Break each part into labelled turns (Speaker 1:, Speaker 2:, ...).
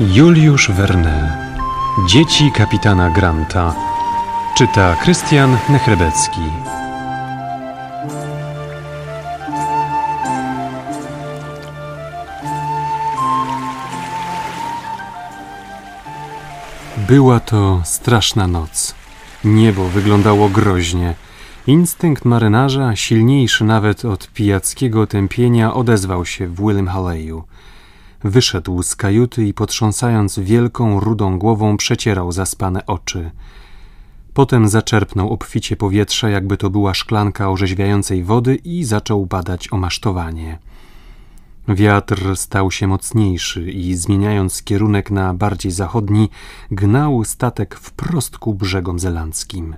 Speaker 1: Juliusz Verne Dzieci kapitana Granta Czyta Krystian Nechrebecki Była to straszna noc. Niebo wyglądało groźnie. Instynkt marynarza, silniejszy nawet od pijackiego tępienia, odezwał się w Willem Halleju. Wyszedł z kajuty i potrząsając wielką, rudą głową przecierał zaspane oczy. Potem zaczerpnął obficie powietrza, jakby to była szklanka orzeźwiającej wody i zaczął badać omasztowanie. Wiatr stał się mocniejszy i zmieniając kierunek na bardziej zachodni, gnał statek wprost ku brzegom zelandzkim.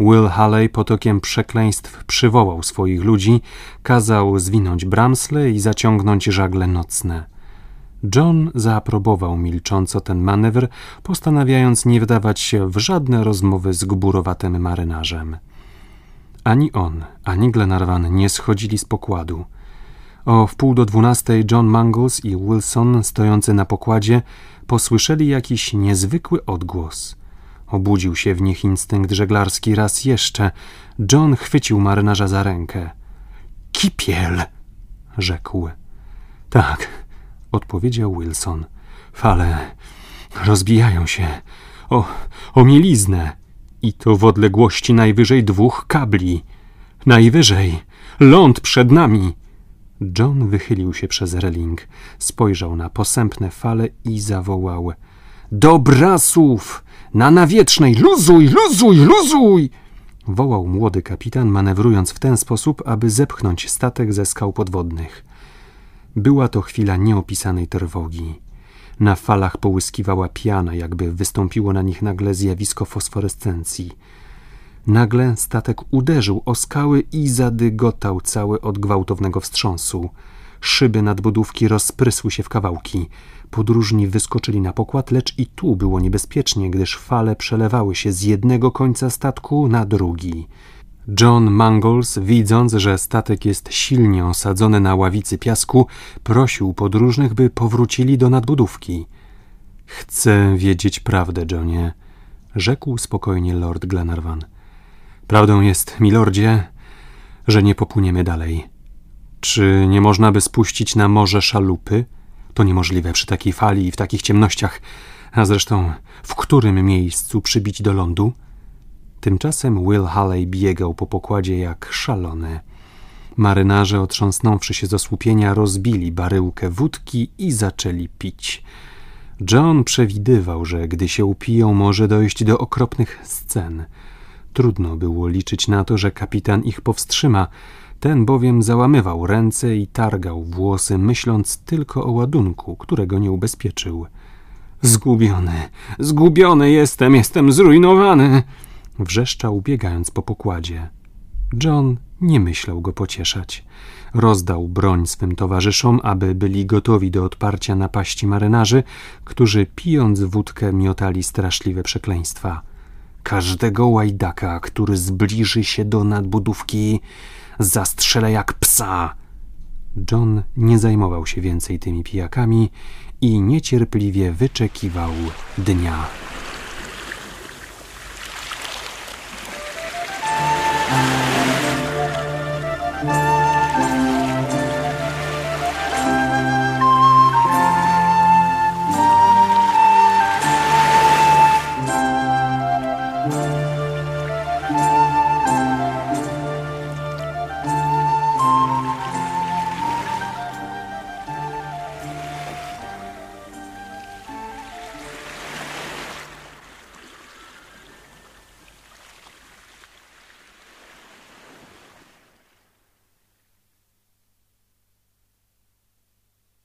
Speaker 1: Will Halley potokiem przekleństw przywołał swoich ludzi, kazał zwinąć bramsle i zaciągnąć żagle nocne. John zaaprobował milcząco ten manewr, postanawiając nie wdawać się w żadne rozmowy z gburowatym marynarzem. Ani on, ani Glenarvan nie schodzili z pokładu. O wpół do dwunastej John Mangles i Wilson, stojący na pokładzie, posłyszeli jakiś niezwykły odgłos. Obudził się w nich instynkt żeglarski raz jeszcze. John chwycił marynarza za rękę. Kipiel! rzekł. Tak, odpowiedział Wilson. Fale rozbijają się o, o mieliznę i to w odległości najwyżej dwóch kabli. Najwyżej ląd przed nami. John wychylił się przez reling, spojrzał na posępne fale i zawołał: Do brasów! Na nawiecznej! Luzuj, luzuj, luzuj! Wołał młody kapitan, manewrując w ten sposób, aby zepchnąć statek ze skał podwodnych. Była to chwila nieopisanej trwogi. Na falach połyskiwała piana, jakby wystąpiło na nich nagle zjawisko fosforescencji. Nagle statek uderzył o skały i zadygotał cały od gwałtownego wstrząsu. Szyby nadbudówki rozprysły się w kawałki. Podróżni wyskoczyli na pokład, lecz i tu było niebezpiecznie, gdyż fale przelewały się z jednego końca statku na drugi. John Mangles, widząc, że statek jest silnie osadzony na ławicy piasku, prosił podróżnych, by powrócili do nadbudówki. Chcę wiedzieć prawdę, Johnie, rzekł spokojnie lord Glenarvan. Prawdą jest, milordzie, że nie popłyniemy dalej. Czy nie można by spuścić na morze szalupy? To niemożliwe przy takiej fali i w takich ciemnościach. A zresztą, w którym miejscu przybić do lądu? Tymczasem Will Halley biegał po pokładzie jak szalony. Marynarze, otrząsnąwszy się z osłupienia, rozbili baryłkę wódki i zaczęli pić. John przewidywał, że gdy się upiją, może dojść do okropnych scen. Trudno było liczyć na to, że kapitan ich powstrzyma. Ten bowiem załamywał ręce i targał włosy, myśląc tylko o ładunku, którego nie ubezpieczył. Zgubiony, zgubiony jestem, jestem zrujnowany! Wrzeszczał, biegając po pokładzie. John nie myślał go pocieszać. Rozdał broń swym towarzyszom, aby byli gotowi do odparcia napaści marynarzy, którzy pijąc wódkę miotali straszliwe przekleństwa. Każdego łajdaka, który zbliży się do nadbudówki, zastrzelę jak psa. John nie zajmował się więcej tymi pijakami i niecierpliwie wyczekiwał dnia.